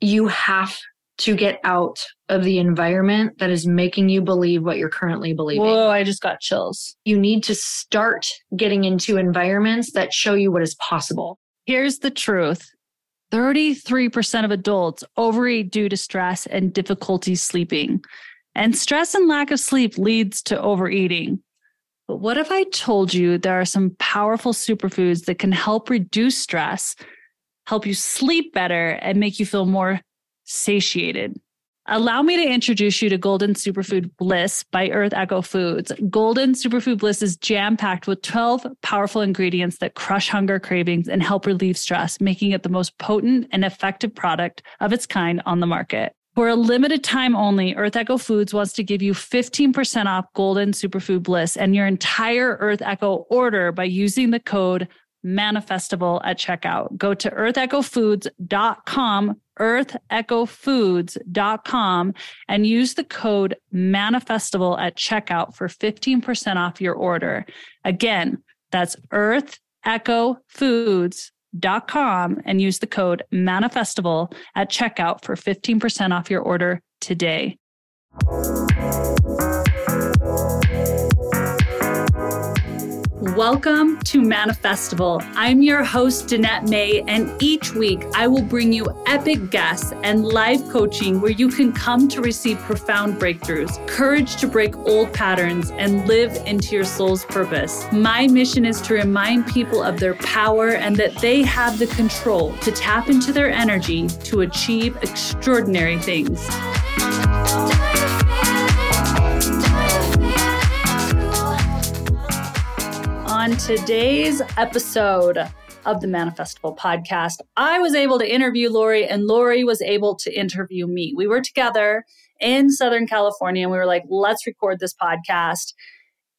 you have to get out of the environment that is making you believe what you're currently believing. Whoa, I just got chills. You need to start getting into environments that show you what is possible. Here's the truth 33% of adults overeat due to stress and difficulty sleeping. And stress and lack of sleep leads to overeating. But what if I told you there are some powerful superfoods that can help reduce stress, help you sleep better, and make you feel more satiated? Allow me to introduce you to Golden Superfood Bliss by Earth Echo Foods. Golden Superfood Bliss is jam packed with 12 powerful ingredients that crush hunger cravings and help relieve stress, making it the most potent and effective product of its kind on the market. For a limited time only, Earth Echo Foods wants to give you 15% off Golden Superfood Bliss and your entire Earth Echo order by using the code manifestival at checkout. Go to earthechofoods.com, earthechofoods.com, and use the code manifestival at checkout for 15% off your order. Again, that's earthechofoods.com and use the code manifestival at checkout for 15% off your order today. Welcome to Manifestival. I'm your host, Danette May, and each week I will bring you epic guests and live coaching where you can come to receive profound breakthroughs, courage to break old patterns, and live into your soul's purpose. My mission is to remind people of their power and that they have the control to tap into their energy to achieve extraordinary things. On today's episode of the Manifestival podcast, I was able to interview Lori, and Lori was able to interview me. We were together in Southern California, and we were like, let's record this podcast.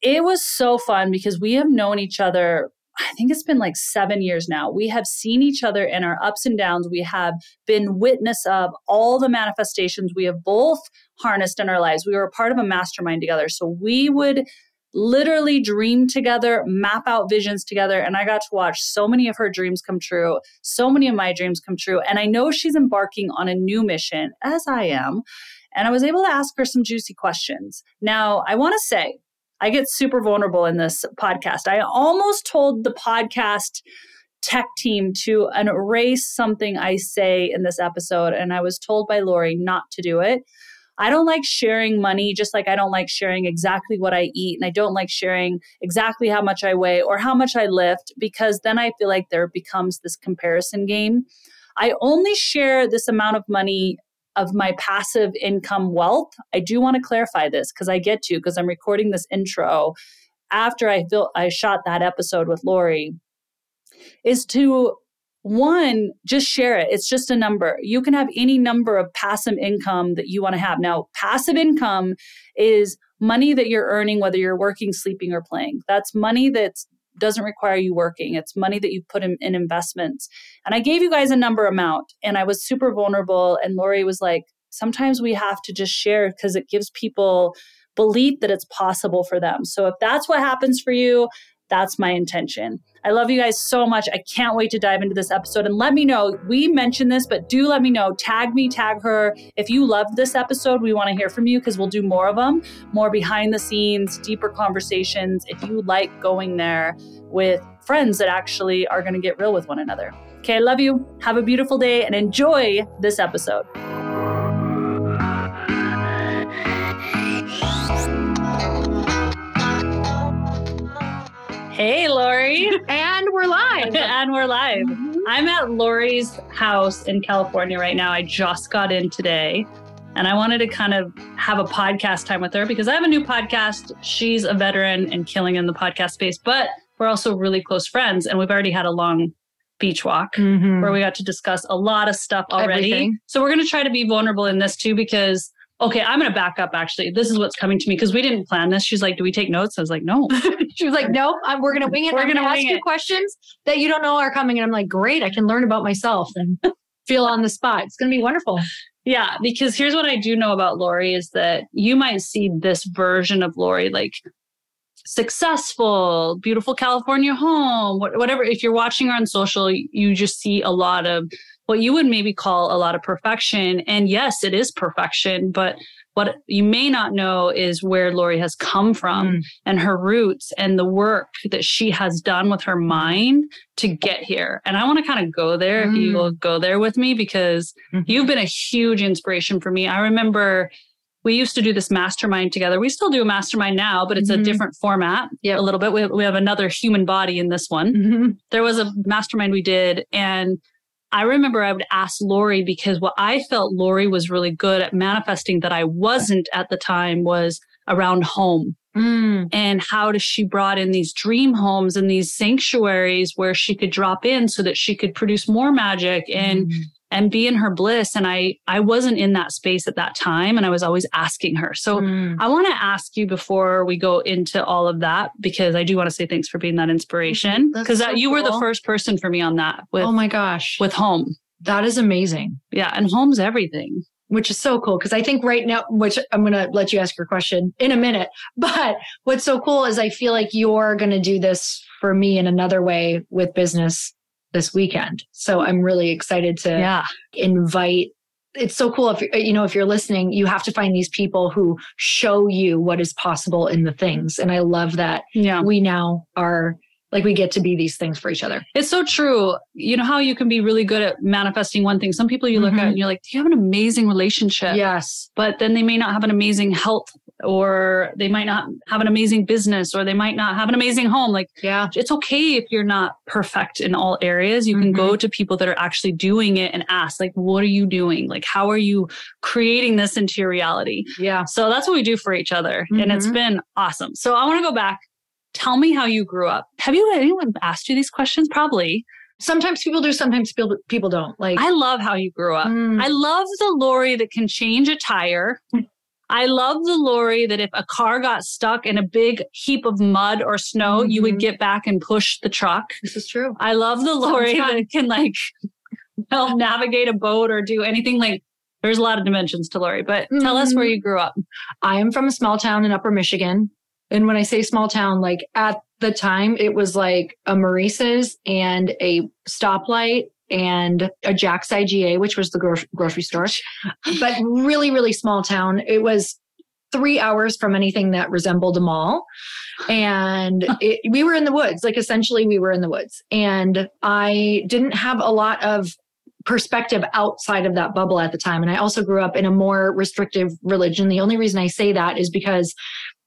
It was so fun because we have known each other. I think it's been like seven years now. We have seen each other in our ups and downs. We have been witness of all the manifestations we have both harnessed in our lives. We were a part of a mastermind together. So we would literally dream together, map out visions together. And I got to watch so many of her dreams come true, so many of my dreams come true. And I know she's embarking on a new mission, as I am. And I was able to ask her some juicy questions. Now, I want to say, I get super vulnerable in this podcast. I almost told the podcast tech team to erase something I say in this episode, and I was told by Lori not to do it. I don't like sharing money, just like I don't like sharing exactly what I eat. And I don't like sharing exactly how much I weigh or how much I lift because then I feel like there becomes this comparison game. I only share this amount of money of my passive income wealth. I do want to clarify this because I get to because I'm recording this intro after I feel I shot that episode with Lori is to one, just share it. It's just a number. You can have any number of passive income that you want to have. Now, passive income is money that you're earning, whether you're working, sleeping, or playing. That's money that doesn't require you working. It's money that you put in, in investments. And I gave you guys a number amount, and I was super vulnerable. And Lori was like, sometimes we have to just share because it gives people belief that it's possible for them. So if that's what happens for you, that's my intention. I love you guys so much. I can't wait to dive into this episode and let me know. We mentioned this, but do let me know. Tag me, tag her. If you loved this episode, we want to hear from you because we'll do more of them, more behind the scenes, deeper conversations. If you like going there with friends that actually are going to get real with one another. Okay, I love you. Have a beautiful day and enjoy this episode. Hey, Lori. and we're live. and we're live. Mm-hmm. I'm at Lori's house in California right now. I just got in today and I wanted to kind of have a podcast time with her because I have a new podcast. She's a veteran and killing in the podcast space, but we're also really close friends and we've already had a long beach walk mm-hmm. where we got to discuss a lot of stuff already. Everything. So we're going to try to be vulnerable in this too because okay, I'm going to back up actually. This is what's coming to me because we didn't plan this. She's like, do we take notes? I was like, no. she was like, no, I'm, we're going to wing it. We're going to ask you it. questions that you don't know are coming. And I'm like, great, I can learn about myself and feel on the spot. It's going to be wonderful. Yeah, because here's what I do know about Lori is that you might see this version of Lori like successful, beautiful California home, whatever. If you're watching her on social, you just see a lot of what you would maybe call a lot of perfection. And yes, it is perfection, but what you may not know is where Lori has come from Mm. and her roots and the work that she has done with her mind to get here. And I want to kind of go there if you Mm. will go there with me because Mhm. you've been a huge inspiration for me. I remember we used to do this mastermind together. We still do a mastermind now, but it's Mhm. a different format Yep. a little bit. We have, we have another human body in this one Mhm. there was a mastermind we did and I remember I would ask Lori because what I felt Lori was really good at manifesting that I wasn't at the time was around home Mm. and how does she brought in these dream homes and these sanctuaries where she could drop in so that she could produce more magic and Mm. And be in her bliss and I I wasn't in that space at that time and I was always asking her. So Mm. I want to ask you before we go into all of that because I do want to say thanks for being that inspiration because so you were the first person for me on that with oh my gosh. with home. that is amazing. Yeah, and home's everything. which is so cool because I think right now, which I'm going to let you ask your question in a minute, but what's so cool is I feel like you're going to do this for me in another way with business this weekend. So I'm really excited to Yeah. invite. It's so cool if you know if you're listening, you have to find these people who show you what is possible in the things, and I love that Yeah. we now are like we get to be these things for each other. It's so true. You know how you can be really good at manifesting one thing. Some people you look Mhm. at and you're like, "Do you have an amazing relationship?" Yes. But then they may not have an amazing health or they might not have an amazing business or they might not have an amazing home. Like Yeah. it's okay if you're not perfect in all areas. You can go to people that are actually doing it and ask, like, what are you doing? Like, how are you creating this into your reality? Yeah. So that's what we do for each other. And it's been awesome. So I want to go back. Tell me how you grew up. Have you anyone asked you these questions? Probably. Sometimes people do. Sometimes people people don't. Like I love how you grew up. Mm. I love the Lori that can change a tire. I love the Lori that if a car got stuck in a big heap of mud or snow, you would Mhm. get back and push the truck. this is true. I love the Lori that can like help navigate a boat or do anything like there's a lot of dimensions to Lori, but tell us where Mhm. you grew up. I am from a small town in upper Michigan. And when I say small town, like at the time, it was like a Maurice's and a stoplight and a Jack's IGA, which was the gro- grocery store, but really, really small town. It was three hours from anything that resembled a mall. And it, we were in the woods, like essentially, we were in the woods. And I didn't have a lot of perspective outside of that bubble at the time. And I also grew up in a more restrictive religion. The only reason I say that is because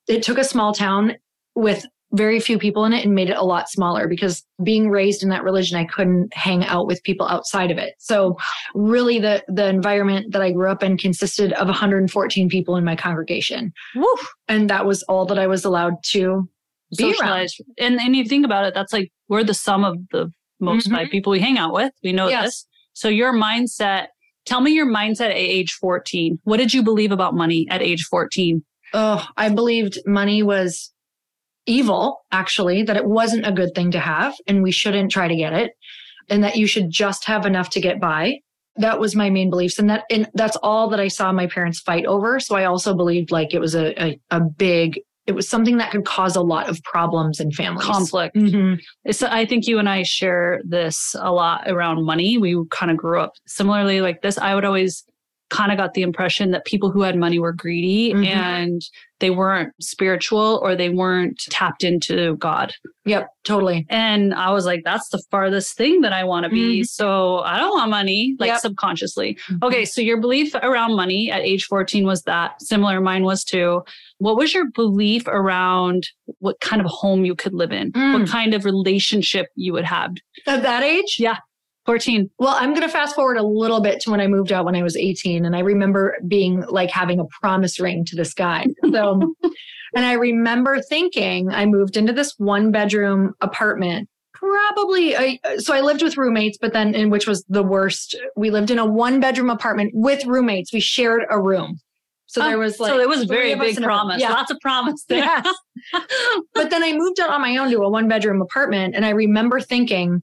it took a small town with very few people in it and made it a lot smaller because being raised in that religion I couldn't hang out with people outside of it. So really the the environment that I grew up in consisted of 114 people in my congregation Woo. and that was all that I was allowed to be around. And and you think about it, that's like we're the sum of the most Mhm. five people we hang out with. We know Yes. this. So your mindset, tell me your mindset at age 14. What did you believe about money at age 14? Oh, I believed money was evil, actually, that it wasn't a good thing to have and we shouldn't try to get it and that you should just have enough to get by. That was my main beliefs. And that and that's all that I saw my parents fight over. So I also believed like it was a a, a big it was something that could cause a lot of problems in families. Conflict. Mhm. It's, I think you and I share this a lot around money. We kind of grew up similarly like this. I would always kind of got the impression that people who had money were greedy Mhm. and they weren't spiritual or they weren't tapped into God. Yep, totally. And I was like, that's the farthest thing that I want to be. Mhm. So I don't want money, like Yep. subconsciously. Okay. So your belief around money at age 14 was that similar. Mine was too. What was your belief around what kind of home you could live in? Mm. What kind of relationship you would have? At that age? Yeah. 14. Well, I'm going to fast forward a little bit to when I moved out when I was 18. And I remember being like having a promise ring to this guy. So, and I remember thinking I moved into this one bedroom apartment. Probably, I, so I lived with roommates, but then, in which was the worst. We lived in a one bedroom apartment with roommates. We shared a room. So there oh, was like, so it was very big in a room. promise. Yeah. Lots of promise there. Yes. but then I moved out on my own to a one bedroom apartment. And I remember thinking,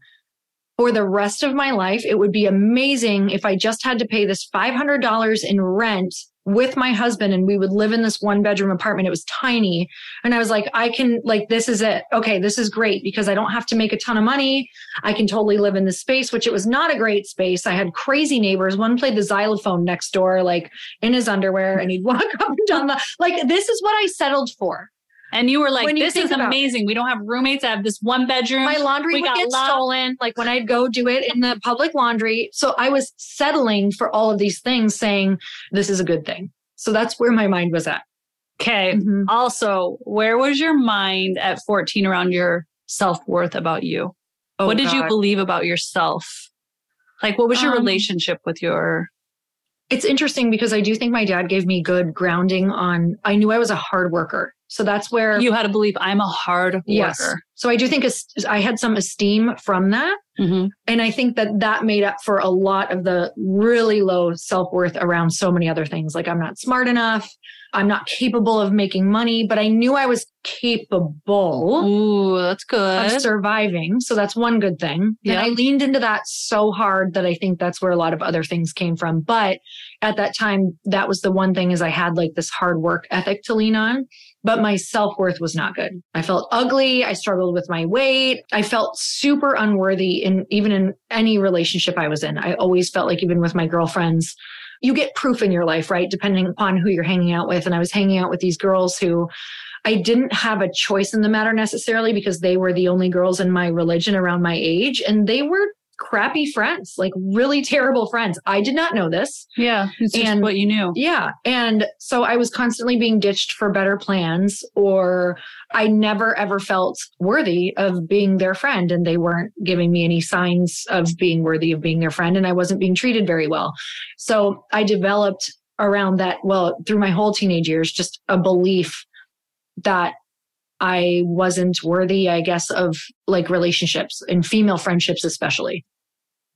for the rest of my life. It would be amazing if I just had to pay this $500 in rent with my husband and we would live in this one bedroom apartment. It was tiny. And I was like, I can, like, this is it. Okay, this is great because I don't have to make a ton of money. I can totally live in this space, which it was not a great space. I had crazy neighbors. One played the xylophone next door, like in his underwear, and he'd walk up and down the, like, this is what I settled for. And you were like, When this is it. amazing. We don't have roommates. I have this one bedroom. My laundry We would got get love. stolen, like when I'd go do it in the public laundry. So I was settling for all of these things, saying, this is a good thing. So that's where my mind was at. okay. Mhm. Also, where was your mind at 14 around your self worth about you? Oh, what did you believe about yourself? Like, what was your Um, relationship with your? It's interesting because I do think my dad gave me good grounding on, I knew I was a hard worker. So that's where, You had to believe I'm a hard worker. yes. So I do think I had some esteem from that. Mhm. And I think that that made up for a lot of the really low self worth around so many other things. Like I'm not smart enough. I'm not capable of making money, but I knew I was capable Ooh, that's good. of surviving. So that's one good thing. And Yeah. I leaned into that so hard that I think that's where a lot of other things came from. But at that time, that was the one thing is I had like this hard work ethic to lean on, but my self worth was not good. I felt ugly. I struggled with my weight. I felt super unworthy in even in any relationship I was in. I always felt like even with my girlfriends, you get proof in your life, right? Depending upon who you're hanging out with. And I was hanging out with these girls who I didn't have a choice in the matter necessarily because they were the only girls in my religion around my age and they were crappy friends, like really terrible friends. I did not know this. yeah, it's just And- what you knew. Yeah. And so I was constantly being ditched for better plans, or I never ever felt worthy of being their friend. And they weren't giving me any signs of being worthy of being their friend. And I wasn't being treated very well. So I developed around that, well, through my whole teenage years, just a belief that I wasn't worthy, I guess, of like relationships and female friendships, especially.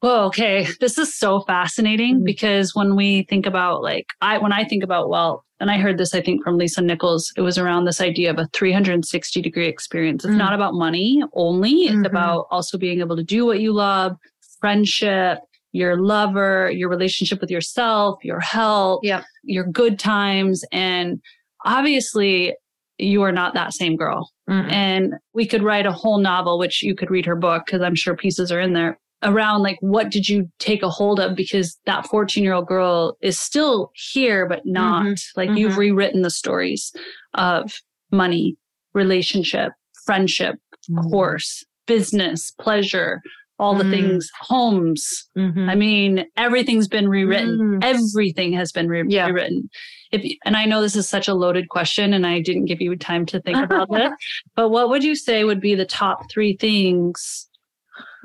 Well, okay. This is so fascinating Mhm. because when we think about like I when I think about wealth, and I heard this I think from Lisa Nichols, it was around this idea of a 360 degree experience. It's Mm. not about money only, it's Mhm. about also being able to do what you love, friendship, your lover, your relationship with yourself, your health, Yep. your good times and obviously you are not that same girl. Mm-mm. And we could write a whole novel, which you could read her book because I'm sure pieces are in there around like what did you take a hold of because that 14 year old girl is still here but not Mhm. like you've Mhm. rewritten the stories of money relationship friendship Mm-hmm. course business pleasure all the Mm. things homes Mhm. i mean everything's been rewritten Mm. everything has been re- Yeah. rewritten if and i know this is such a loaded question and i didn't give you time to think about it but what would you say would be the top three things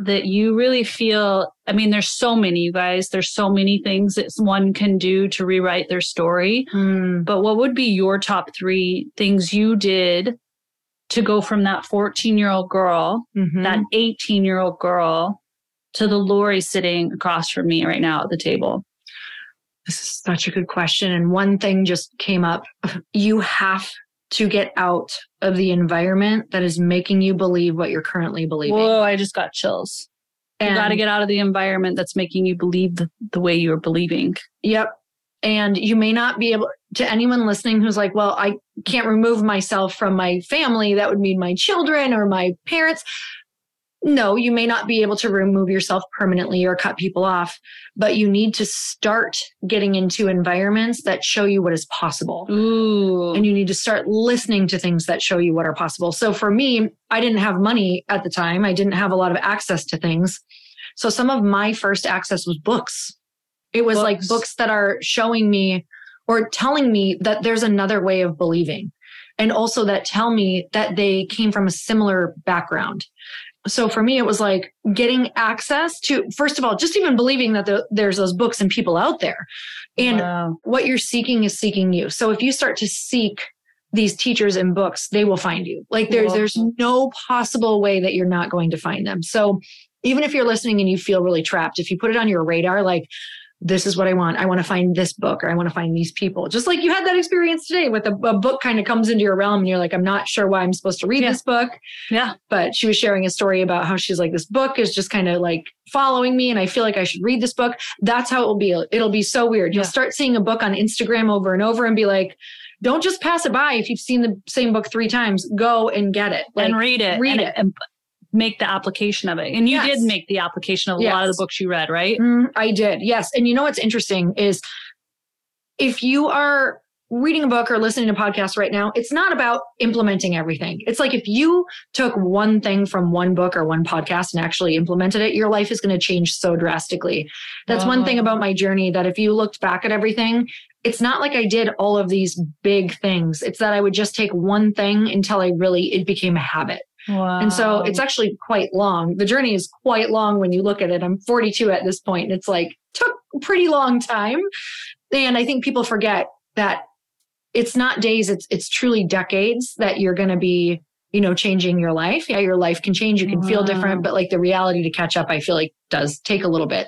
that you really feel? I mean, there's so many, you guys. There's so many things that one can do to rewrite their story. Mm. But what would be your top three things you did to go from that 14 year old girl, Mhm. that 18 year old girl, to the Lori sitting across from me right now at the table? This is such a good question. And one thing just came up. You have to get out of the environment that is making you believe what you're currently believing. Whoa, I just got chills. You got to get out of the environment that's making you believe the, the way you're believing. Yep. And you may not be able to anyone listening who's like, well, I can't remove myself from my family. That would mean my children or my parents. No, you may not be able to remove yourself permanently or cut people off, but you need to start getting into environments that show you what is possible. Ooh. and you need to start listening to things that show you what are possible. So for me, I didn't have money at the time. I didn't have a lot of access to things. So some of my first access was books. It was like Books. books that are showing me or telling me that there's another way of believing. And also that tell me that they came from a similar background. So for me, it was like getting access to, first of all, just even believing that the, there's those books and people out there. And Wow. what you're seeking is seeking you. So if you start to seek these teachers and books, they will find you. Like there's Cool. there's no possible way that you're not going to find them. So even if you're listening and you feel really trapped, if you put it on your radar, like this is what I want. I want to find this book or I want to find these people. Just like you had that experience today with a, a book kind of comes into your realm and you're like, I'm not sure why I'm supposed to read Yeah. this book. Yeah. But she was sharing a story about how she's like, this book is just kind of like following me and I feel like I should read this book. That's how it will be. It'll be so weird. You'll Yeah. start seeing a book on Instagram over and over and be like, don't just pass it by if you've seen the same book three times. Go and get it. Like, and read it. read and, it. and make the application of it. And you Yes. did make the application of a lot of the books you read, right? Mm, I did. Yes. And you know what's interesting is if you are reading a book or listening to podcasts right now, it's not about implementing everything. It's like if you took one thing from one book or one podcast and actually implemented it, your life is going to change so drastically. That's one thing about my journey that if you looked back at everything, it's not like I did all of these big things. It's that I would just take one thing until I really it became a habit. Wow. And so it's actually quite long. The journey is quite long when you look at it. I'm 42 at this. And it's like took a pretty long time. And I think people forget that it's not days, it's it's truly decades that you're going to be, you know, changing your life. Yeah, your life can change. You can feel different, but like the reality to catch up, I feel like does take a little bit.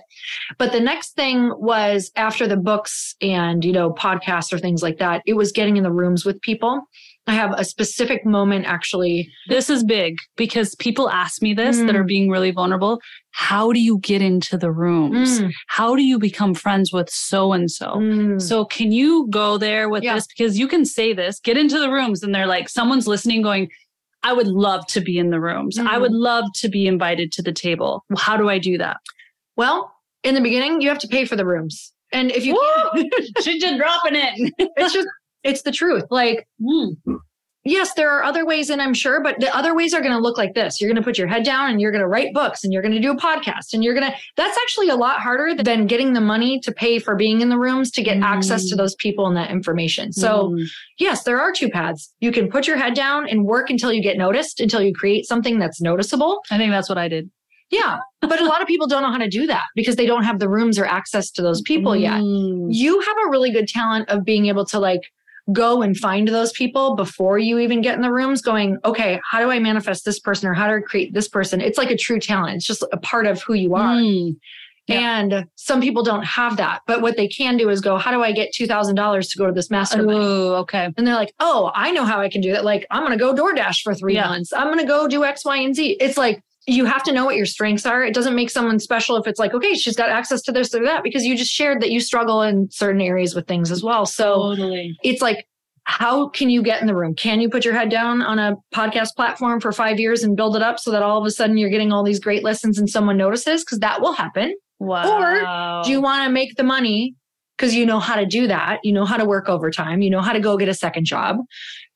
But the next thing was after the books and, you know, podcasts or things like that, it was getting in the rooms with people. I have a specific moment actually this is big because people ask me this that Mm. are being really vulnerable. How do you get into the rooms? Mm, How do you become friends with so and so? mm. So can you go there with Yeah. this? Because you can say this, get into the rooms, and they're like, someone's listening, going, I would love to be in the rooms. I Mhm. would love to be invited to the table. How do I do that? Well, in the beginning, you have to pay for the rooms. And if you, She's just dropping it. it's just, it's the truth. Like, Mm. yes, there are other ways, and I'm sure, but the other ways are going to look like this. You're going to put your head down and you're going to write books and you're going to do a podcast and you're going to, that's actually a lot harder than getting the money to pay for being in the rooms to get access to Mm. those people and that information. So, Mm. yes, there are two paths. You can put your head down and work until you get noticed, until you create something that's noticeable. I think that's what I did. Yeah. But a lot of people don't know how to do that because they don't have the rooms or access to those people yet. Mm. you have a really good talent of being able to like go and find those people before you even get in the rooms going okay how do i manifest this person or how do i create this person it's like a true talent it's just a part of who you are Mm. Yeah. and some people don't have that but what they can do is go how do i get $2000 to go to this mastermind Oh, okay. and they're like oh i know how i can do that like i'm going to go doordash for three Yeah. months i'm going to go do x y and z it's like you have to know what your strengths are. It doesn't make someone special if it's like, okay, she's got access to this or that, because you just shared that you struggle in certain areas with things as well. So Totally. it's like, how can you get in the room? Can you put your head down on a podcast platform for five years and build it up so that all of a sudden you're getting all these great listens and someone notices? Because that will happen. Wow. Or do you want to make the money? Because you know how to do that. You know how to work overtime. You know how to go get a second job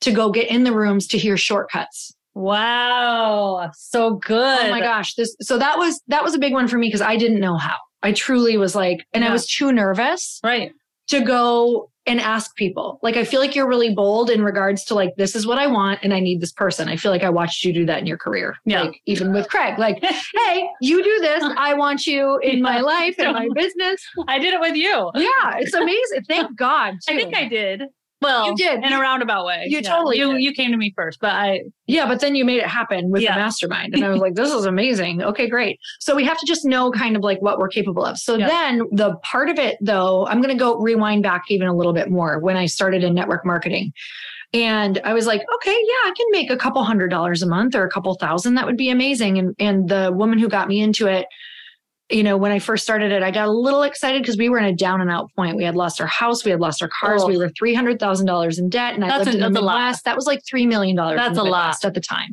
to go get in the rooms to hear shortcuts. Wow. So oh good. Oh my gosh. This so that was that was a big one for me because I didn't know how. I truly was like, and I was too nervous Right. to go and ask people. Like I feel like you're really bold in regards to like this is what I want and I need this person. I feel like I watched you do that in your career. Yeah. Like even with Craig. Like, hey, you do this. I want you in my life and my business. I did it with you. Yeah, it's amazing. Thank God. I think I did. Well, You did. in a roundabout way. You totally you did. you came to me first, but I Yeah, but then you made it happen with Yeah. the mastermind. And I was like, this is amazing. Okay, great. So we have to just know kind of like what we're capable of. So Yeah. then the part of it though, I'm going to go rewind back even a little bit more when I started in network marketing. And I was like, okay, yeah, I can make a couple hundred dollars a month or a couple thousand. That would be amazing. And and the woman who got me into it, you know, when I first started it, I got a little excited because we were in a down and out point. We had lost our house, we had lost our cars, Oh. we were three hundred thousand dollars in debt, and I That's lived a- in the that's a lot. Midwest. That was like three million dollars. That's a lot. at the time.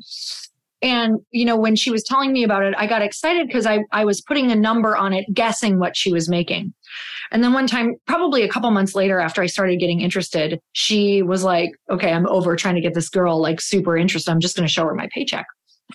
And you know, when she was telling me about it, I got excited because I I was putting a number on it, guessing what she was making. And then one time, probably a couple months later, after I started getting interested, she was like, "Okay, I'm over trying to get this girl like super interested. I'm just going to show her my paycheck."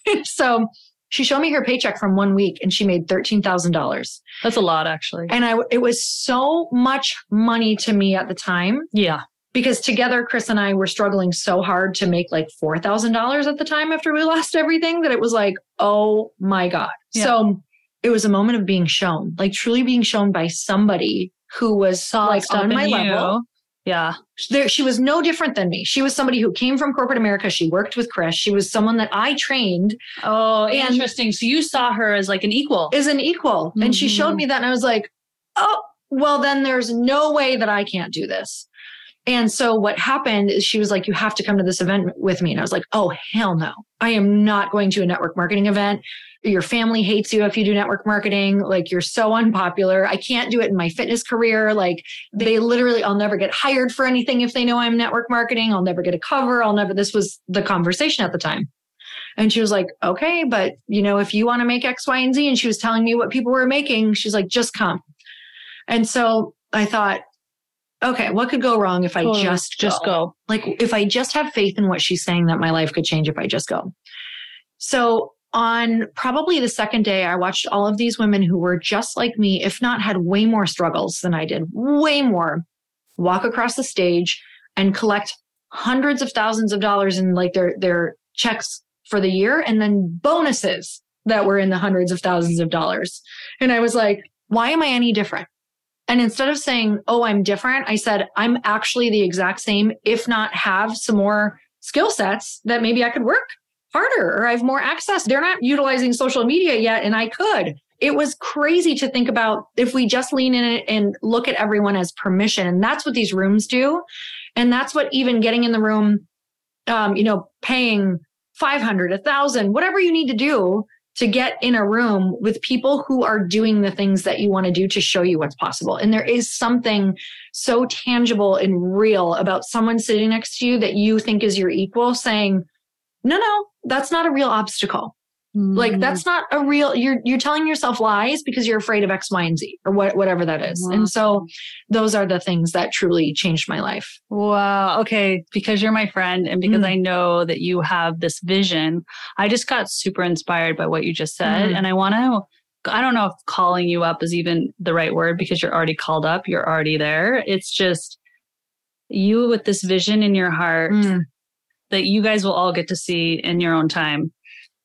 so she showed me her paycheck from one week, and she made thirteen thousand dollars. that's a lot actually. And I, it was so much money to me at the time Yeah. because together, Chris and I were struggling so hard to make like $4,000 at the time after we lost everything that it was like, oh my God. Yeah. So it was a moment of being shown, like truly being shown by somebody who was Saw like on my in level. Yeah. There, she was no different than me. She was somebody who came from corporate America. She worked with Chris. She was someone that I trained Oh, interesting. So you saw her as like an equal. is an equal. And she showed Mhm. me that. And I was like, oh, well, then there's no way that I can't do this. And so what happened is she was like, you have to come to this event with me. And I was like, oh, hell no. I am not going to a network marketing event. Your family hates you if you do network marketing. Like you're so unpopular. I can't do it in my fitness career. Like they literally, I'll never get hired for anything if they know I'm network marketing. I'll never get a cover. I'll never, this was the conversation at the time. And she was like, okay, but you know, if you want to make X, Y, and Z, and she was telling me what people were making, she's like, just come. And so I thought, okay, what could go wrong if I Totally. just Just go. Like if I just have faith in what she's saying that my life could change if I just go. So on probably the second day, I watched all of these women who were just like me, if not had way more struggles than I did, way more, walk across the stage and collect hundreds of thousands of dollars in like their their checks for the year and then bonuses that were in the hundreds of thousands of dollars. And I was like, why am I any different? And instead of saying, oh, I'm different, I said, I'm actually the exact same, if not have some more skill sets that maybe I could work harder or I have more access. They're not utilizing social media yet, and I could. It was crazy to think about if we just lean in it and look at everyone as permission. And that's what these rooms do. And that's what even getting in the room, um, you know, paying 500, a thousand, whatever you need to do to get in a room with people who are doing the things that you want to do to show you what's possible. And there is something so tangible and real about someone sitting next to you that you think is your equal saying, no, no, that's not a real obstacle. Like Mm. that's not a real you're you're telling yourself lies because you're afraid of X, Y, and Z or what whatever that is. Wow. And so those are the things that truly changed my life. Wow. Okay. Because you're my friend and because Mm. I know that you have this vision, I just got super inspired by what you just said. Mm. And I want to, I don't know if calling you up is even the right word because you're already called up, you're already there. It's just you with this vision in your heart Mm. That you guys will all get to see in your own time.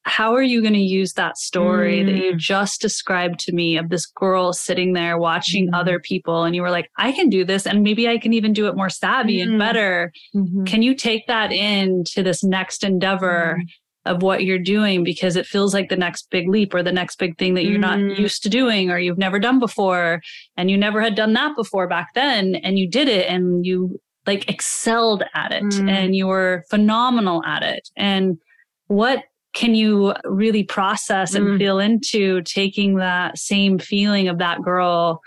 How are you going to use that story that you Mm. just described to me of this girl sitting there watching Mm. other people and you were like, I can do this and maybe I can even do it more savvy Mm. and better. Mhm. Can you take that into this next endeavor Mm-hmm. of what you're doing because it feels like the next big leap or the next big thing that you're not Mm. used to doing or you've never done before and you never had done that before back then and you did it and you like excelled at it Mm. and you were phenomenal at it and what can you really process and Mm. feel into taking that same feeling of that girl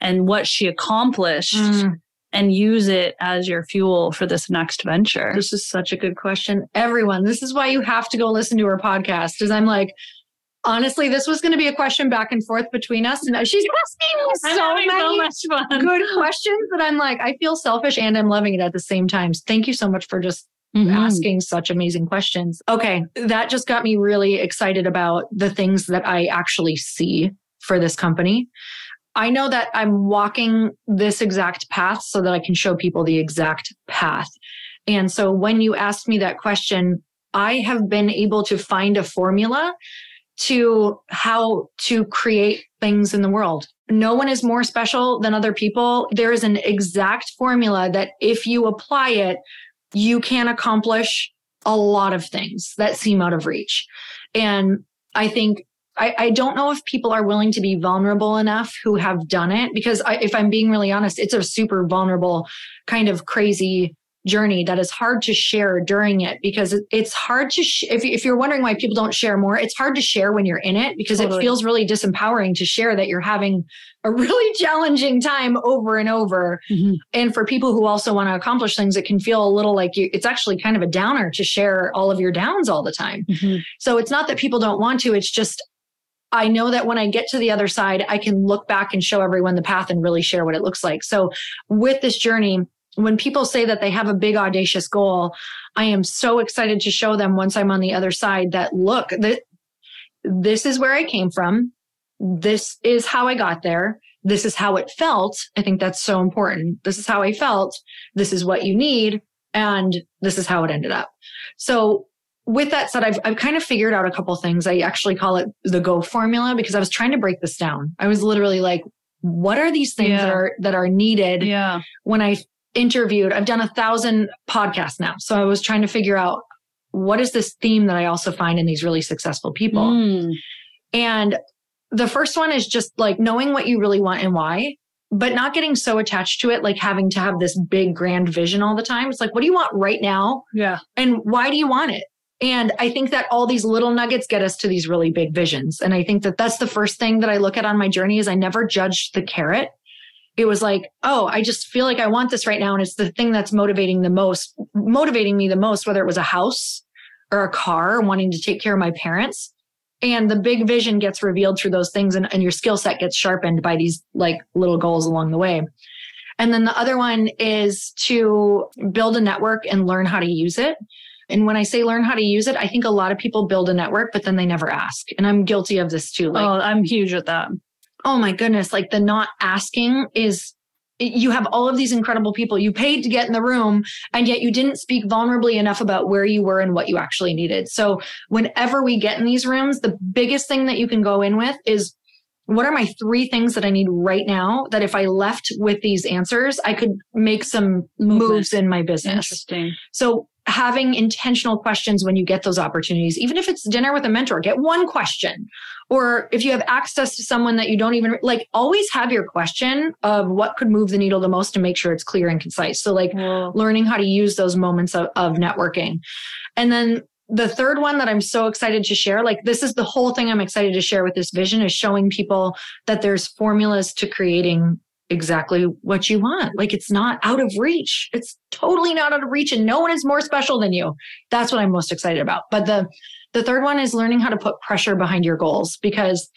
and what she accomplished Mm. and use it as your fuel for this next venture This is such a good question. Everyone, this is why you have to go listen to her podcast. Because I'm like, honestly, this was going to be a question back and forth between us. And she's asking me so many so much fun. good questions that I'm like, I feel selfish and I'm loving it at the same time. Thank you so much for just Mhm. asking such amazing questions. Okay, that just got me really excited about the things that I actually see for this company. I know that I'm walking this exact path so that I can show people the exact path. And so when you asked me that question, I have been able to find a formula to how to create things in the world. No one is more special than other people. There is an exact formula that if you apply it, you can accomplish a lot of things that seem out of reach. And I think I, I don't know if people are willing to be vulnerable enough who have done it because I, if I'm being really honest, it's a super vulnerable kind of crazy journey that is hard to share during it because it's hard to sh- if, if you're wondering why people don't share more it's hard to share when you're in it because Totally. it feels really disempowering to share that you're having a really challenging time over and over Mhm. and for people who also want to accomplish things it can feel a little like you it's actually kind of a downer to share all of your downs all the time Mhm. so it's not that people don't want to it's just i know that when i get to the other side i can look back and show everyone the path and really share what it looks like so with this journey when people say that they have a big audacious goal i am so excited to show them once i'm on the other side that look that this is where i came from. This is how i got there. This is how it felt. I think that's so important. This is how i felt. This is what you need. And this is how it ended up. So with that said I've, I've kind of figured out a couple things. I actually call it the go formula because i was trying to break this down. I was literally like what are these things that are that are needed Yeah. when I interviewed, I've done a thousand podcasts now. So I was trying to figure out what is this theme that I also find in these really successful people. Mm. And the first one is just like knowing what you really want and why. but not getting so attached to it, like having to have this big grand vision all the time. It's like, what do you want right now? Yeah. And why do you want it? And I think that all these little nuggets get us to these really big visions. And I think that that's the first thing that I look at on my journey is I never judged the carrot. It was like, oh, I just feel like I want this right now. And it's the thing that's motivating the most, motivating me the most, whether it was a house or a car, wanting to take care of my parents. And the big vision gets revealed through those things and, and your skill set gets sharpened by these like little goals along the way. And then the other one is to build a network and learn how to use it. And when I say learn how to use it, I think a lot of people build a network, but then they never ask. And I'm guilty of this too. Like, oh, I'm huge at that. Oh my goodness, like the not asking is you have all of these incredible people you paid to get in the room and yet you didn't speak vulnerably enough about where you were and what you actually needed. So whenever we get in these rooms, the biggest thing that you can go in with is what are my three things that I need right now that if I left with these answers, I could make some Movement. moves in my business. Interesting. So having intentional questions when you get those opportunities, even if it's dinner with a mentor, get one question. Or if you have access to someone that you don't even like, always have your question of what could move the needle the most to make sure it's clear and concise. So like learning how to use those moments of, of networking. And then the third one that I'm so excited to share, like this is the whole thing I'm excited to share with this vision is showing people that there's formulas to creating exactly what you want. Like it's not out of reach. It's totally not out of reach and no one is more special than you. That's what I'm most excited about. But the the third one is learning how to put pressure behind your goals because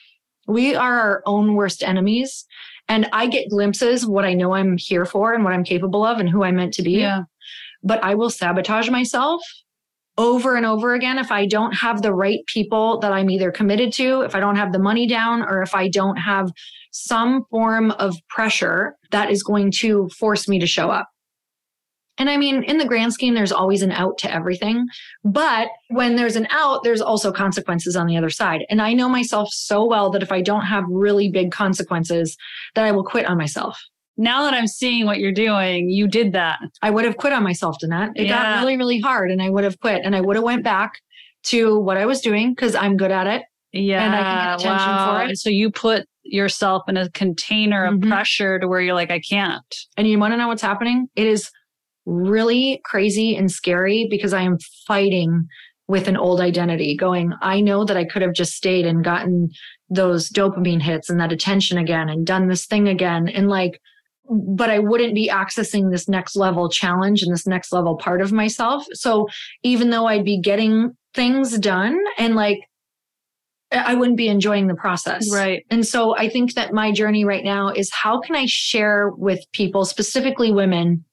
we are our own worst enemies and I get glimpses of what I know I'm here for and what I'm capable of and who I'm meant to be yeah. but I will sabotage myself over and over again if I don't have the right people that I'm either committed to, if I don't have the money down, or if I don't have some form of pressure that is going to force me to show up. And I mean, in the grand scheme, there's always an out to everything. But when there's an out, there's also consequences on the other side. And I know myself so well that if I don't have really big consequences, that I will quit on myself. Now that I'm seeing what you're doing, you did that. I would have quit on myself, Danette. It Yeah. got really, really hard and I would have quit and I would have went back to what I was doing because I'm good at it. Yeah. And I can get attention for it. So you put yourself in a container of Mhm. pressure to where you're like, I can't. And you want to know what's happening? It is really crazy and scary because I am fighting with an old identity going, I know that I could have just stayed and gotten those dopamine hits and that attention again and done this thing again. And like, but I wouldn't be accessing this next level challenge and this next level part of myself. So even though I'd be getting things done and like, I wouldn't be enjoying the process. Right. And so I think that my journey right now is how can I share with people, specifically women?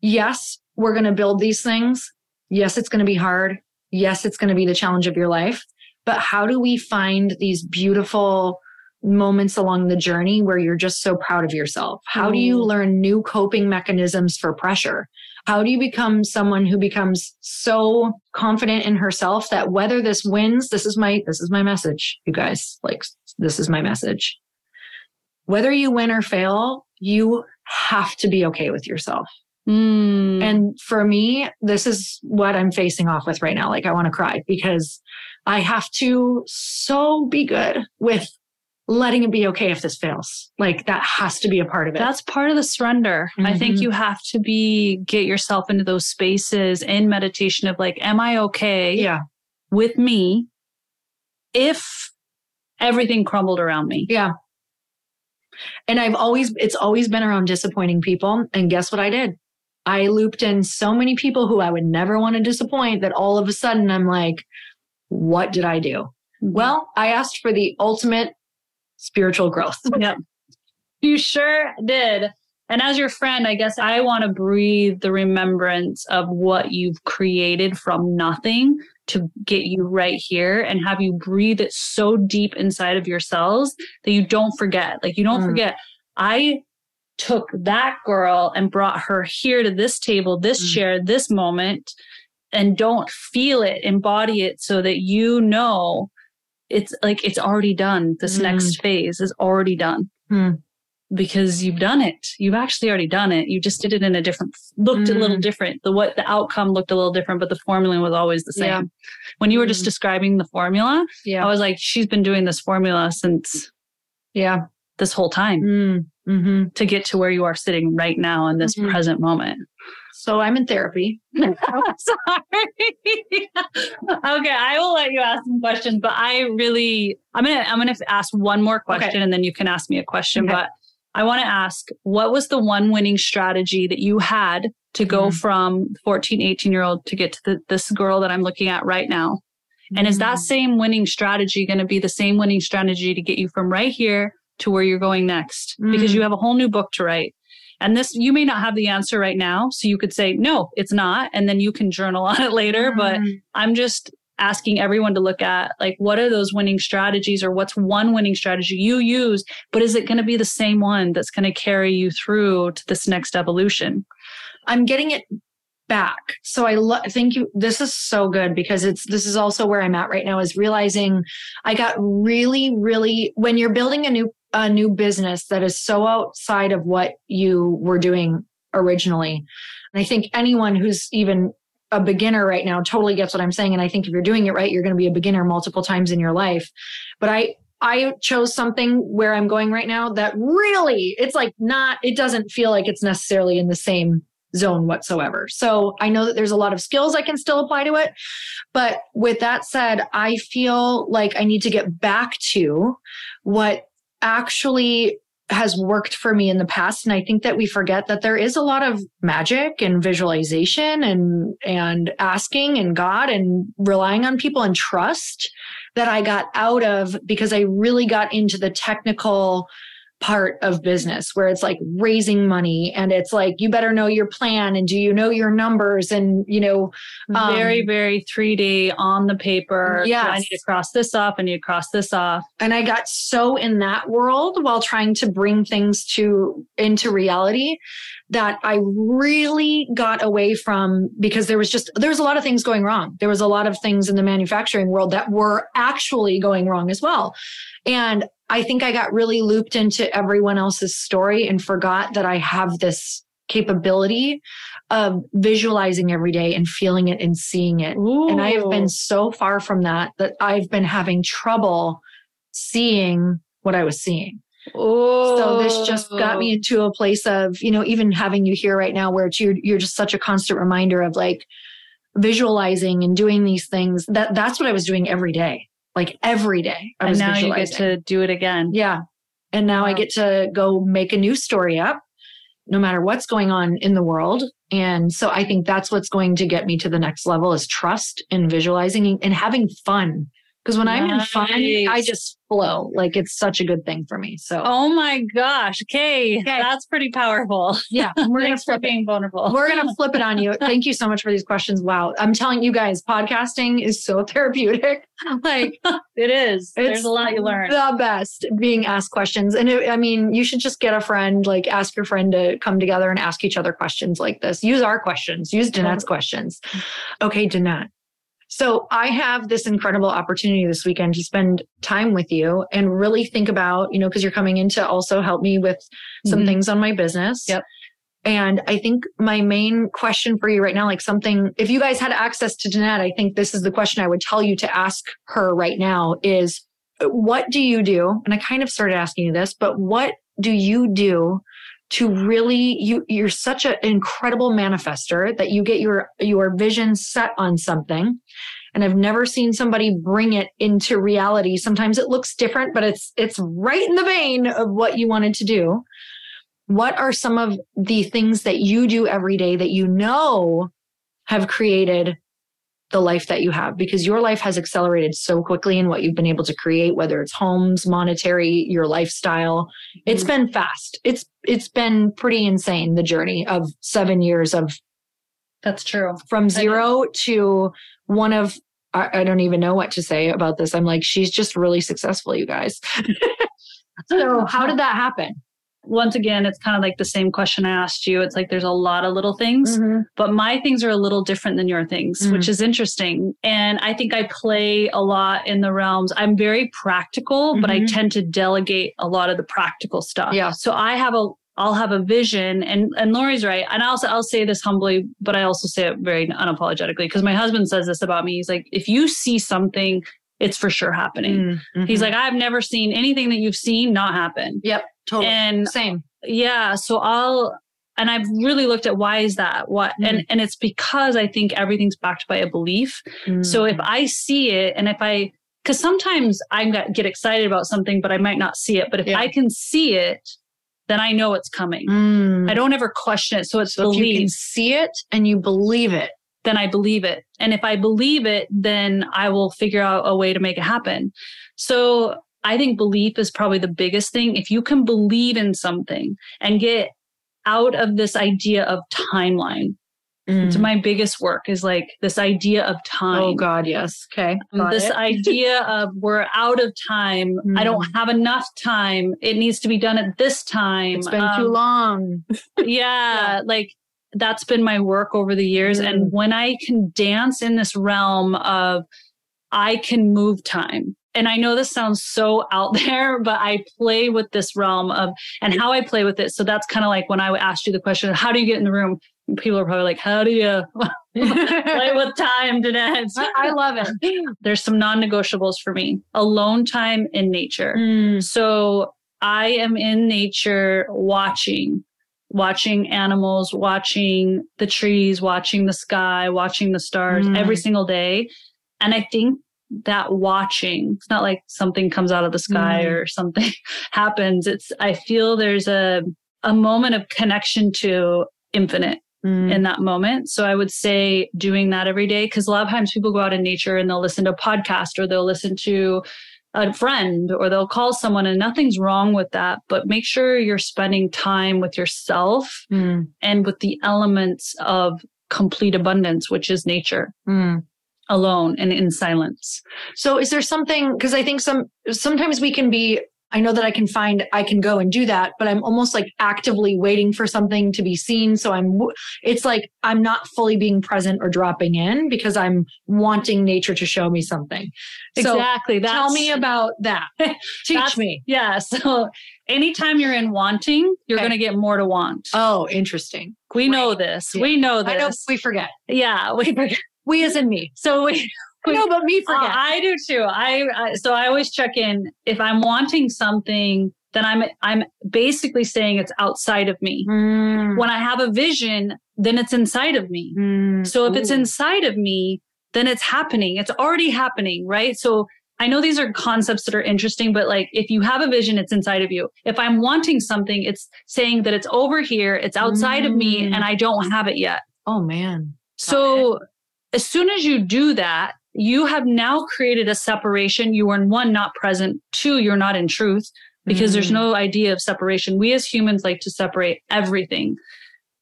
Yes, we're going to build these things. Yes, it's going to be hard. Yes, it's going to be the challenge of your life. But how do we find these beautiful moments along the journey where you're just so proud of yourself? How do you Mm. learn new coping mechanisms for pressure? How do you become someone who becomes so confident in herself that whether this wins, this is my this is my message, you guys. Like this is my message. Whether you win or fail, you have to be okay with yourself. Mm. And for me, this is what I'm facing off with right now. Like I want to cry because I have to so be good with letting it be okay if this fails. Like that has to be a part of it. That's part of the surrender. I think Mhm. you have to be get yourself into those spaces in meditation of like, am I okay yeah. with me if everything crumbled around me? Yeah. And I've always, it's always been around disappointing people. And guess what I did? I looped in so many people who I would never want to disappoint that all of a sudden I'm like, what did I do? Well, I asked for the ultimate spiritual growth. Yep. You sure did. And as your friend, I guess I want to breathe the remembrance of what you've created from nothing to get you right here and have you breathe it so deep inside of yourselves that you don't forget. Like you don't Mm. forget, I took that girl and brought her here to this table, this Mm. chair, this moment, and don't feel it, embody it so that you know it's like it's already done. This Mm. next phase is already done Hmm. because you've done it. You've actually already done it. You just did it in a different, looked a little Mm. different. The what the outcome looked a little different, but the formula was always the same. Yeah. When you were just Mm. describing the formula, I was like, she's been doing this formula since Yeah. this whole time. Mm. Mm-hmm. to get to where you are sitting right now in this Mhm. present moment? So I'm in therapy. Sorry. okay, I will let you ask some questions, but I really I'm gonna I'm gonna ask one more question Okay. and then you can ask me a question. Okay. But I want to ask what was the one winning strategy that you had to go Mhm. from 14, 18 year old to get to the, this girl that I'm looking at right now? And is Mm. that same winning strategy going to be the same winning strategy to get you from right here to where you're going next? Because Mm. you have a whole new book to write. And this, you may not have the answer right now. So you could say, no, it's not. And then you can journal on it later. But Mm. I'm just asking everyone to look at like, what are those winning strategies or what's one winning strategy you use? But is it going to be the same one that's going to carry you through to this next evolution? I'm getting it back. So I lo- think you this is so good because it's this is also where I'm at right now is realizing I got really really when you're building a new a new business that is so outside of what you were doing originally. And I think anyone who's even a beginner right now totally gets what I'm saying and I think if you're doing it right you're going to be a beginner multiple times in your life. But I I chose something where I'm going right now that really it's like not it doesn't feel like it's necessarily in the same zone whatsoever. So I know that there's a lot of skills I can still apply to it. But with that said, I feel like I need to get back to what actually has worked for me in the past. And i think that we forget that there is a lot of magic and visualization and and asking and god and relying on people and trust that i got out of because i really got into the technical part of business where it's like raising money and it's like you better know your plan and do you know your numbers and you know Um, very, very 3D on the paper. Yes. I need to cross this off. I need to cross this off. and i got so in that world while trying to bring things to into reality that i really got away from because there was just there was a lot of things going wrong there was a lot of things in the manufacturing world that were actually going wrong as well and i think i got really looped into everyone else's story and forgot that i have this capability of visualizing every day and feeling it and seeing it and I have been so far from that that I've been having trouble seeing what I was seeing. Oh, So this just got me into a place of, you know, even having you here right now where it's you're you're just such a constant reminder of like visualizing and doing these things. That that's what I was doing every day. Like every day. I And was now you get to do it again. Yeah. And now I get to go make a new story up, no matter what's going on in the world. And so I think that's what's going to get me to the next level is trust and visualizing and having fun. Because when I'm in fun, I just flow. Like it's such a good thing for me. So Oh my gosh. Okay. Okay. That's pretty powerful. yeah, we're gonna flip being vulnerable. We're gonna flip it on you. Thank you so much for these questions. Wow. I'm telling you guys, podcasting is so therapeutic. Like it is. There's It's a lot you learn. the best being asked questions. And it, I mean, you should just get a friend, like ask your friend to come together and ask each other questions like this. Use our questions, use Danette's questions. Okay, Danette. So I have this incredible opportunity this weekend to spend time with you and really think about, you know, because you're coming in to also help me with some Mhm. things on my business. Yep. And I think my main question for you right now, like something, if you guys had access to Danette, I think this is the question I would tell you to ask her right now is what do you do? And I kind of started asking you this, but what do you do to really you you're such an incredible manifester that you get your your vision set on something and I've never seen somebody bring it into reality. Sometimes it looks different, but it's it's right in the vein of what you wanted to do. What are some of the things that you do every day that you know have created the life that you have? Because your life has accelerated so quickly in what you've been able to create, whether it's homes, monetary, your lifestyle. It's mm-hmm. been fast. It's it's been pretty insane the journey of 7 years of That's true. from zero to one of I, I don't even know what to say about this. I'm like, she's just really successful, you guys. so how did that happen? Once again, it's kind of like the same question I asked you. It's like there's a lot of little things, but my things are a little different than your things, Mhm. which is interesting. And I think I play a lot in the realms. I'm very practical, but I Mhm. tend to delegate a lot of the practical stuff. Yeah. So I have a I'll have a vision and and Lori's right. And I'll I'll say this humbly, but I also say it very unapologetically because my husband says this about me. He's like, if you see something, it's for sure happening. Mm, mhm. He's like, I've never seen anything that you've seen not happen. yep, totally. And Same. Yeah. So I'll, and I've really looked at why is that? What? Mm. And, and it's because I think everything's backed by a belief. So if I see it and if I, because sometimes I get get excited about something, but I might not see it. But if Yeah. I can see it, then I know it's coming. Mm. I don't ever question it. So it's so if you can see it and you believe it. Then I believe it. And if I believe it, then I will figure out a way to make it happen. So I think belief is probably the biggest thing. If you can believe in something and get out of this idea of timeline, it's mm. my biggest work is like this idea of oh, time. Oh God, yes. Okay. Um, got this idea of we're out of time. I don't mm. have enough time. It needs to be done at this time. it's been too Um, long. yeah, like that's been my work over the years. Mm. And when I can dance in this realm of I can move time. And I know this sounds so out there, but I play with this realm of and how I play with it. So that's kind of like when I asked you the question, how do you get in the room? People are probably like, how do you play with time? I, I love it. There's some non negotiables for me alone time in nature. Mm. So I am in nature watching, watching animals, watching the trees, watching the sky, watching the stars Mm. every single day. And I think that watching, it's not like something comes out of the sky Mm. or something happens. It's, I feel there's a, a moment of connection to infinite Mm. in that moment. So I would say doing that every day because a lot of times people go out in nature and they'll listen to a podcast or they'll listen to a friend or they'll call someone and nothing's wrong with that. But make sure you're spending time with yourself Mm. and with the elements of complete abundance, which is nature Mm. alone and in silence. So is there something because I think some sometimes we can be I know that I can find I can go and do that, but I'm almost like actively waiting for something to be seen. So I'm it's like I'm not fully being present or dropping in because I'm wanting nature to show me something. So exactly. That's, tell me about that. Teach me. Yeah. So anytime you're in wanting, you're Okay. going to get more to want. Oh, interesting. we know this. Yeah. We know this. I know we forget. Yeah. We forget. We as in me. So we, No, but me Uh. I do too. I, I so I always check in if I'm wanting something. Then I'm I'm basically saying it's outside of me. Mm. When I have a vision, then it's inside of me. Mm. So if it's inside of me, then it's happening. It's already happening, right? So I know these are concepts that are interesting, but like if you have a vision, it's inside of you. If I'm wanting something, it's saying that it's over here, it's outside of me, Mm. and I don't have it yet. oh man. So as soon as you do that, you have now created a separation. You are in one, not present. Two, you're not in truth because there's Mm. no idea of separation. We as humans like to separate everything.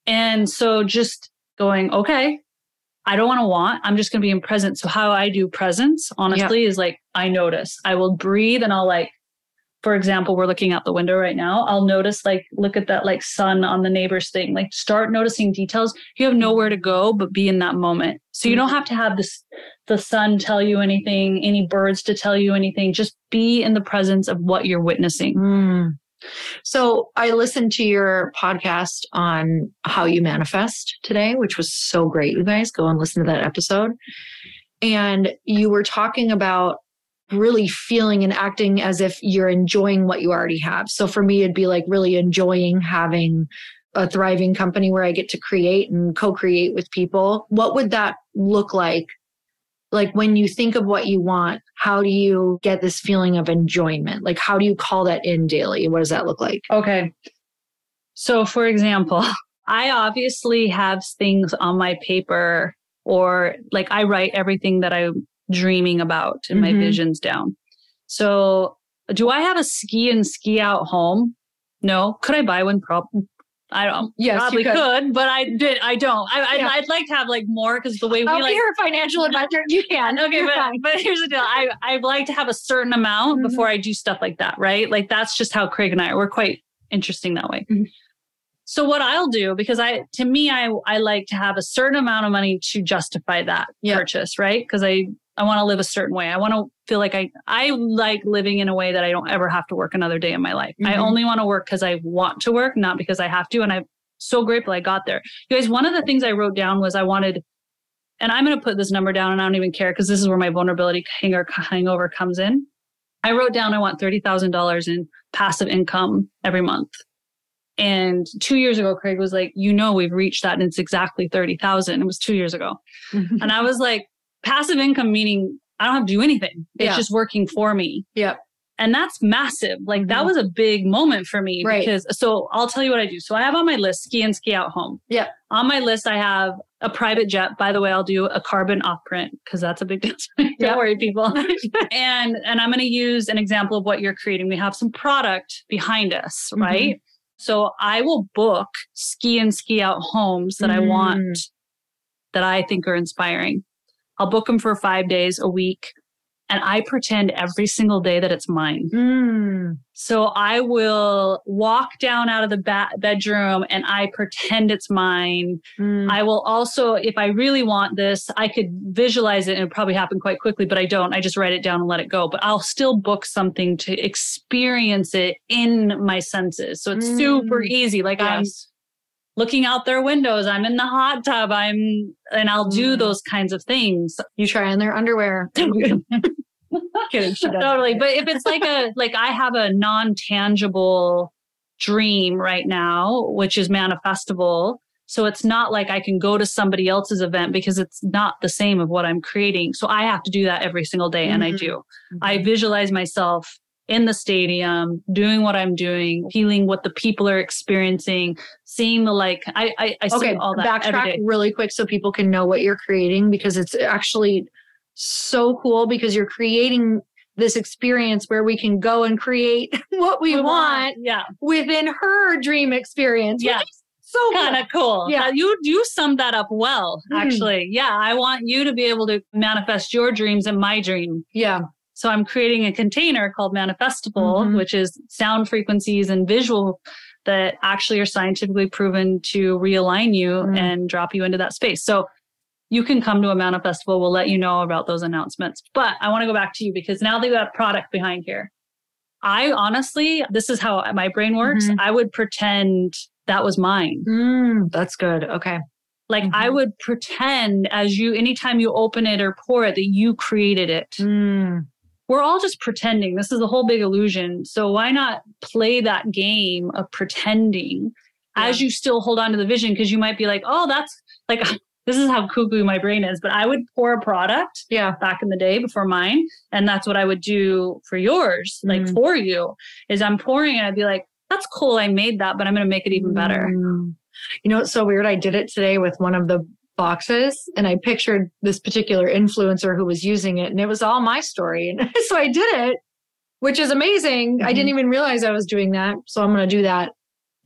And so just going, okay, I don't want to want, I'm just going to be in present. So how I do presence, honestly, is like I notice. I will breathe and I'll like, for example, we're looking out the window right now. I'll notice like look at that like sun on the neighbor's thing. Like start noticing details. You have nowhere to go but be in that moment. So you don't have to have this the sun tell you anything, any birds to tell you anything. Just be in the presence of what you're witnessing. Mm. So I listened to your podcast on how you manifest today, which was so great. You guys go and listen to that episode. And you were talking about really feeling and acting as if you're enjoying what you already have. So for me, it'd be like really enjoying having a thriving company where I get to create and co create with people. What would that look like? Like when you think of what you want, how do you get this feeling of enjoyment? Like, how do you call that in daily? What does that look like? Okay. So, for example, I obviously have things on my paper, or like I write everything that I'm dreaming about and my Mhm. visions down. So, do I have a ski and ski out home? No. Could I buy one? Probably. I don't. Yes, probably could. could. but I did. I don't. I, I'd, Yeah. I'd like to have like more because the way we I'll like be your financial advisor. You can. Okay, but, but here's the deal. I I'd like to have a certain amount Mhm. before I do stuff like that, right? Like that's just how Craig and I are. We're quite interesting that way. Mhm. So what I'll do, because I to me, I I like to have a certain amount of money to justify that Yeah. purchase, right? Because I I want to live a certain way. I want to feel like I I like living in a way that I don't ever have to work another day in my life. I Mhm. only want to work because I want to work, not because I have to. And I'm so grateful I got there. You guys, one of the things I wrote down was I wanted and I'm going to put this number down and I don't even care because this is where my vulnerability hanger, hangover comes in. I wrote down I want $30,000 in passive income every month. And two years ago, Craig was like, you know, we've reached that and it's exactly 30,000. It was two years ago. and I was like, passive income meaning I don't have to do anything. It's Yeah. just working for me. Yep. And that's massive. Like that Mhm. was a big moment for me Right. because so I'll tell you what I do. So I have on my list ski and ski out home. Yep. On my list, I have a private jet. By the way, I'll do a carbon off print because that's a big deal. Don't Yep. worry, people. and and I'm going to use an example of what you're creating. We have some product behind us, Mhm. right? So I will book ski and ski out homes that I Mm. want that I think are inspiring. I'll book them for five days a week. And I pretend every single day that it's mine. Mm. So I will walk down out of the ba- bedroom and I pretend it's mine. Mm. I will also, if I really want this, I could visualize it and it probably happen quite quickly, but I don't. I just write it down and let it go. But I'll still book something to experience it in my senses. So it's super Mm. easy. Like I'm Yes. Looking out their windows, I'm in the hot tub, I'm, and I'll do Mm. those kinds of things. You try on their underwear. Kidding. Totally. But if it's like a, like I have a non tangible dream right now, which is Manifestival. So it's not like I can go to somebody else's event because it's not the same of what I'm creating. So I have to do that every single day. And I Mhm. do. I visualize myself in the stadium, doing what I'm doing, feeling what the people are experiencing, seeing the like, I, I, I see okay, all that every backtrack really quick so people can know what you're creating because it's actually so cool because you're creating this experience where we can go and create what we, want, Yeah. within her dream experience. which Yeah. is so kind of cool. Yeah. Yeah, you you summed that up well. Mhm. Actually, yeah, I want you to be able to manifest your dreams and my dream. Yeah. So I'm creating a container called Manifestival, Mhm. which is sound frequencies and visual that actually are scientifically proven to realign you Mm. and drop you into that space. So you can come to a Manifestival. We'll let you know about those announcements. But I want to go back to you because now you got product behind here, I honestly, this is how my brain works. Mhm. I would pretend that was mine. Mm, that's good. Okay. Like I Mhm. would pretend as you, anytime you open it or pour it, that you created it. Mm, We're all just pretending. This is a whole big illusion. So why not play that game of pretending as you still hold on to the vision? Because you might be like, oh, that's like, this is how cuckoo my brain is. But I would pour a product yeah. back in the day before mine. And that's what I would do for yours, like Mm. for you, is I'm pouring and I'd be like, that's cool. I made that, but I'm going to make it even better. Mm. You know, it's so weird. I did it today with one of the boxes and I pictured this particular influencer who was using it and it was all my story. And so I did it, which is amazing. I Mhm. didn't even realize I was doing that. So I'm going to do that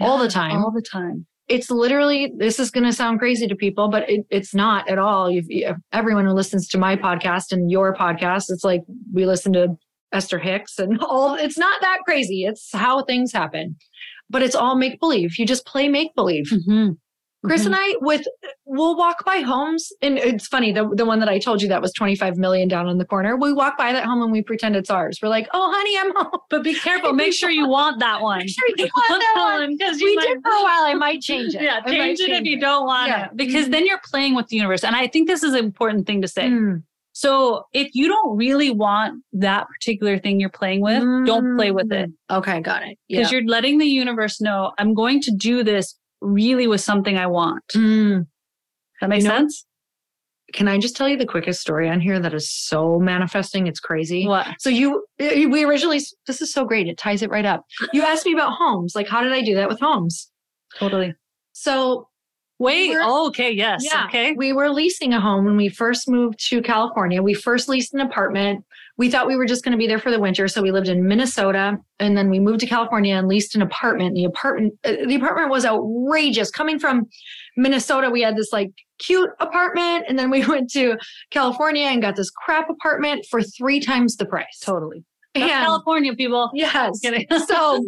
all the time. All the time. it's literally, this is going to sound crazy to people, but it, it's not at all. You've, you- everyone who listens to my podcast and your podcast, it's like we listen to Esther Hicks and all, it's not that crazy. It's how things happen, but it's all make believe. You just play make believe. Chris and I with we'll walk by homes and it's funny the the one that I told you that was 25 million down in the corner. We walk by that home and we pretend it's ours. We're like, "Oh, honey, I'm home." But be careful. Make sure you want that one. Make sure you want that one. Because We did for a while. I might change it. Yeah, might change it if you don't want Yeah. it. Because Mhm. then you're playing with the universe. And I think this is an important thing to say. Mm. So if you don't really want that particular thing you're playing with, don't play with it. Okay, got it. Yeah. Because you're letting the universe know I'm going to do this really was something I want. Mm. that makes You know- sense? Can I just tell you the quickest story on here that is so manifesting? It's crazy. What? So you, we originally, this is so great. It ties it right up. You asked me about homes. Like, how did I do that with homes? Totally. So Wait. We're- Oh, okay. Yes. Yeah. Okay. We were leasing a home when we first moved to California. We first leased an apartment. We thought we were just going to be there for the winter, so we lived in Minnesota, and then we moved to California and leased an apartment. The apartment, uh, the apartment was outrageous. Coming from Minnesota, we had this like cute apartment, and then we went to California and got this crap apartment for three times the price. Totally. That's And- California people. yes. So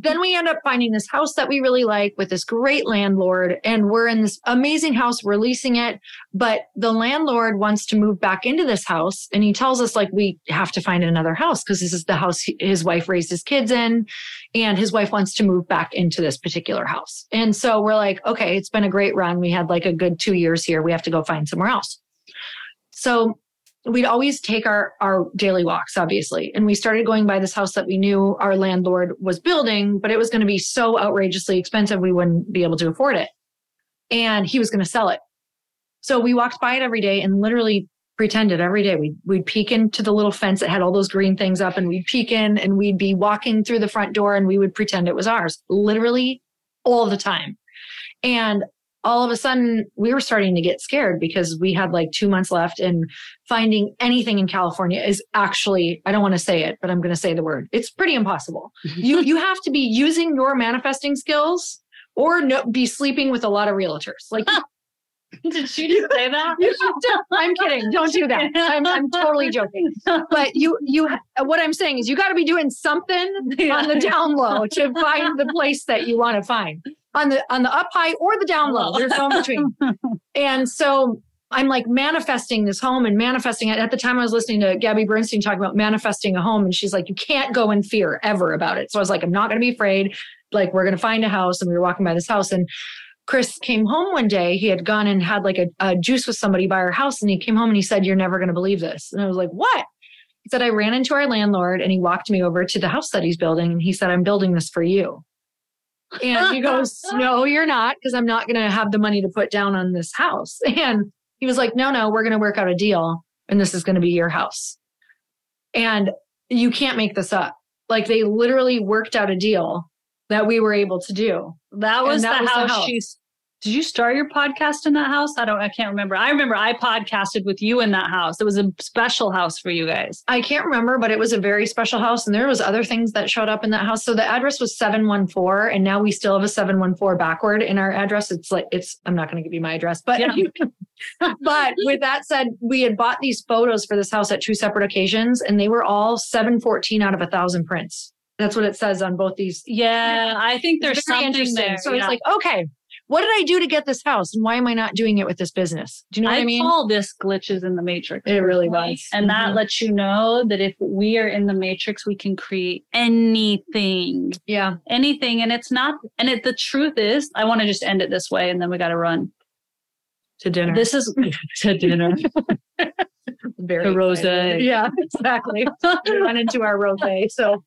then we end up finding this house that we really like with this great landlord and we're in this amazing house we're leasing it but the landlord wants to move back into this house and he tells us like we have to find another house because this is the house his wife raised his kids in and his wife wants to move back into this particular house. And so we're like okay it's been a great run. We had like a good 2 years here. We have to go find somewhere else. So we'd always take our our daily walks obviously. And we started going by this house that we knew our landlord was building but it was going to be so outrageously expensive we wouldn't be able to afford it. And he was going to sell it. So we walked by it every day and literally pretended every day we'd, we'd peek into the little fence that had all those green things up and we'd peek in and we'd be walking through the front door and we would pretend it was ours literally all the time. And all of a sudden we were starting to get scared because we had like two months left and finding anything in california is actually i don't want to say it but i'm going to say the word it's pretty impossible. You you have to be using your manifesting skills or no, be sleeping with a lot of realtors like Did she just say that? i'm kidding don't do that i'm, I'm totally joking. But you you what i'm saying is you got to be doing something on the down low to find the place that you want to find on the on the up high or the down low. There's no in between. and so I'm like manifesting this home and manifesting it. At the time, I was listening to Gabby Bernstein talk about manifesting a home, and she's like, "You can't go in fear ever about it." So I was like, "I'm not going to be afraid. Like, we're going to find a house." And we were walking by this house, and Chris came home one day. He had gone and had like a, a juice with somebody by our house, and he came home and he said, "You're never going to believe this." And I was like, "What?" He said, "I ran into our landlord, and he walked me over to the house that he's building, and he said, "I'm building this for you." And he goes, No, you're not, because I'm not going to have the money to put down on this house. And he was like, No, no, we're going to work out a deal and this is going to be your house. And you can't make this up. Like they literally worked out a deal that we were able to do. That was, that the, was the house house. Did you start your podcast in that house? I don't. I can't remember. I remember I podcasted with you in that house. It was a special house for you guys. I can't remember, but it was a very special house and there was other things that showed up in that house. So the address was 714 and now we still have a 714 backward in our address. It's like it's I'm not going to give you my address, but Yeah. but with that said, we had bought these photos for this house at two separate occasions and they were all 714 out of a thousand prints. That's what it says on both these. Yeah, I think there's something there. So yeah. it's like, okay, what did I do to get this house? And why am I not doing it with this business? Do you know what I, I mean? call this glitches in the matrix. It really was. And that Mhm. lets you know that if we are in the matrix, we can create anything, yeah. anything. And it's not, and it, the truth is, I want to just end it this way and then we got to run. To dinner. This is to dinner. very the rosé. Yeah, exactly. we run into our rosé. So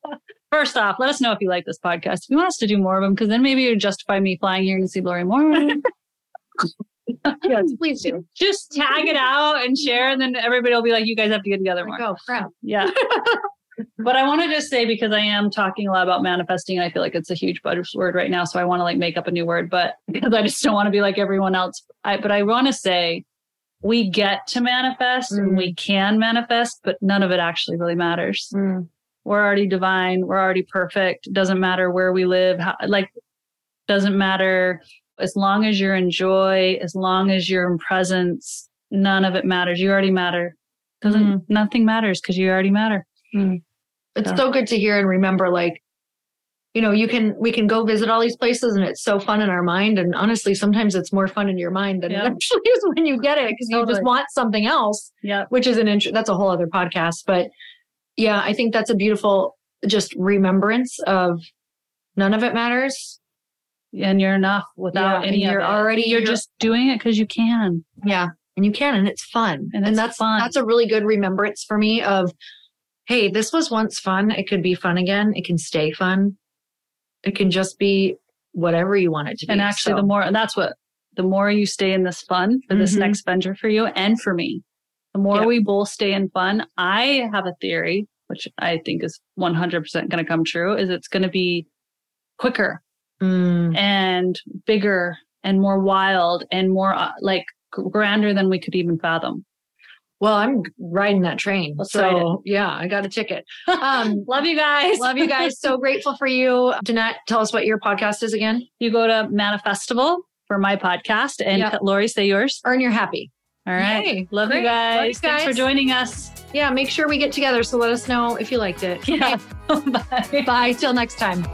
First off, let us know if you like this podcast. If you want us to do more of them, because then maybe you justify me flying here to see Lori more. yes, please do. just tag it out and share, and then everybody will be like, "You guys have to get together more." Like, oh crap. Yeah. but I want to just say because I am talking a lot about manifesting, I feel like it's a huge buzzword right now. So I want to like make up a new word, but because I just don't want to be like everyone else. I but I want to say we get to manifest and we can manifest, but none of it actually really matters. Mm. We're already divine. We're already perfect. Doesn't matter where we live. How, like, doesn't matter as long as you're in joy, as long as you're in presence. None of it matters. You already matter. Doesn't Mm. nothing matters because you already matter. It's Yeah. so good to hear and remember like you know, you can we can go visit all these places and it's so fun in our mind. And honestly, sometimes it's more fun in your mind than Yeah. it actually is when you get it because you Totally. just want something else. Yeah. which is an int- that's a whole other podcast. But yeah, I think that's a beautiful just remembrance of none of it matters. And you're enough without Yeah, any and you're already- you're, you're- just doing it because you can. Yeah, and you can, and it's fun, And it's that's fun. That's a really good remembrance for me of, hey, this was once fun. It could be fun again. It can stay fun. It can just be whatever you want it to be. And actually, So- the more, and that's what, the more you stay in this fun for this Mhm. next venture for you and for me, the more Yeah. we both stay in fun. I have a theory, which I think is 100% going to come true, is it's going to be quicker Mm, and bigger and more wild and more uh, like grander than we could even fathom. well, I'm riding that train. Let's so yeah, I got a ticket. Um, Love you guys. love you guys. So grateful for you. Danette, tell us what your podcast is again. You go to Manifestival for my podcast and Yep. Lori, say yours. Earn your happy. All right. Yay. Love Great. you Love you guys. Thanks for joining us. Yeah, make sure we get together. So let us know if you liked it. Yeah. Bye. Bye. Till next time.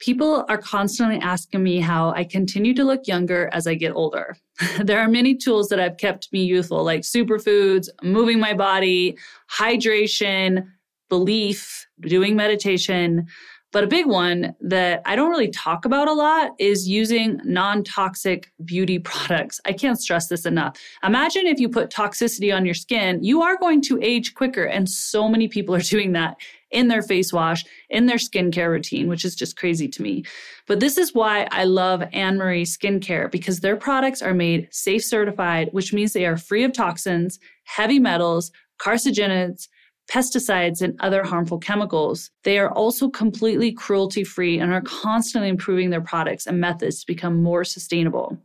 People are constantly asking me how I continue to look younger as I get older. there are many tools that have kept me youthful, like superfoods, moving my body, hydration, belief, doing meditation. But a big one that I don't really talk about a lot is using non toxic beauty products. I can't stress this enough. Imagine if you put toxicity on your skin, you are going to age quicker. And so many people are doing that in their face wash, in their skincare routine, which is just crazy to me. But this is why I love AnnMarie Skincare because their products are made safe certified, which means they are free of toxins, heavy metals, carcinogens, pesticides, and other harmful chemicals. They are also completely cruelty free and are constantly improving their products and methods to become more sustainable.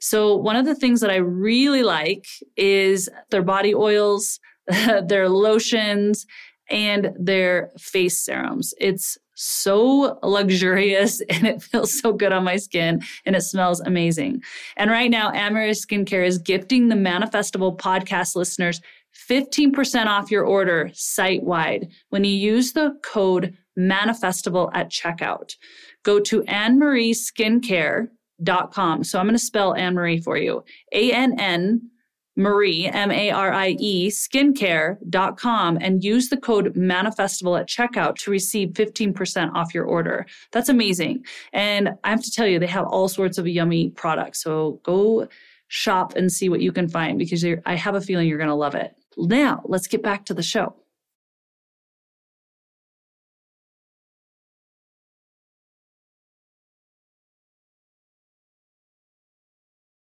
So, one of the things that I really like is their body oils, their lotions, and their face serums. It's so luxurious and it feels so good on my skin and it smells amazing. And right now, AnnMarie Skincare is gifting the Manifestival podcast listeners 15% off your order site wide when you use the code manifestival at checkout. Go to AnnMarieSkincare.com. So I'm going to spell AnnMarie for you. A N N Marie, M A R I E, skincare.com and use the code manifestival at checkout to receive 15% off your order. That's amazing. And I have to tell you, they have all sorts of yummy products. So go shop and see what you can find because I have a feeling you're going to love it. Now, let's get back to the show.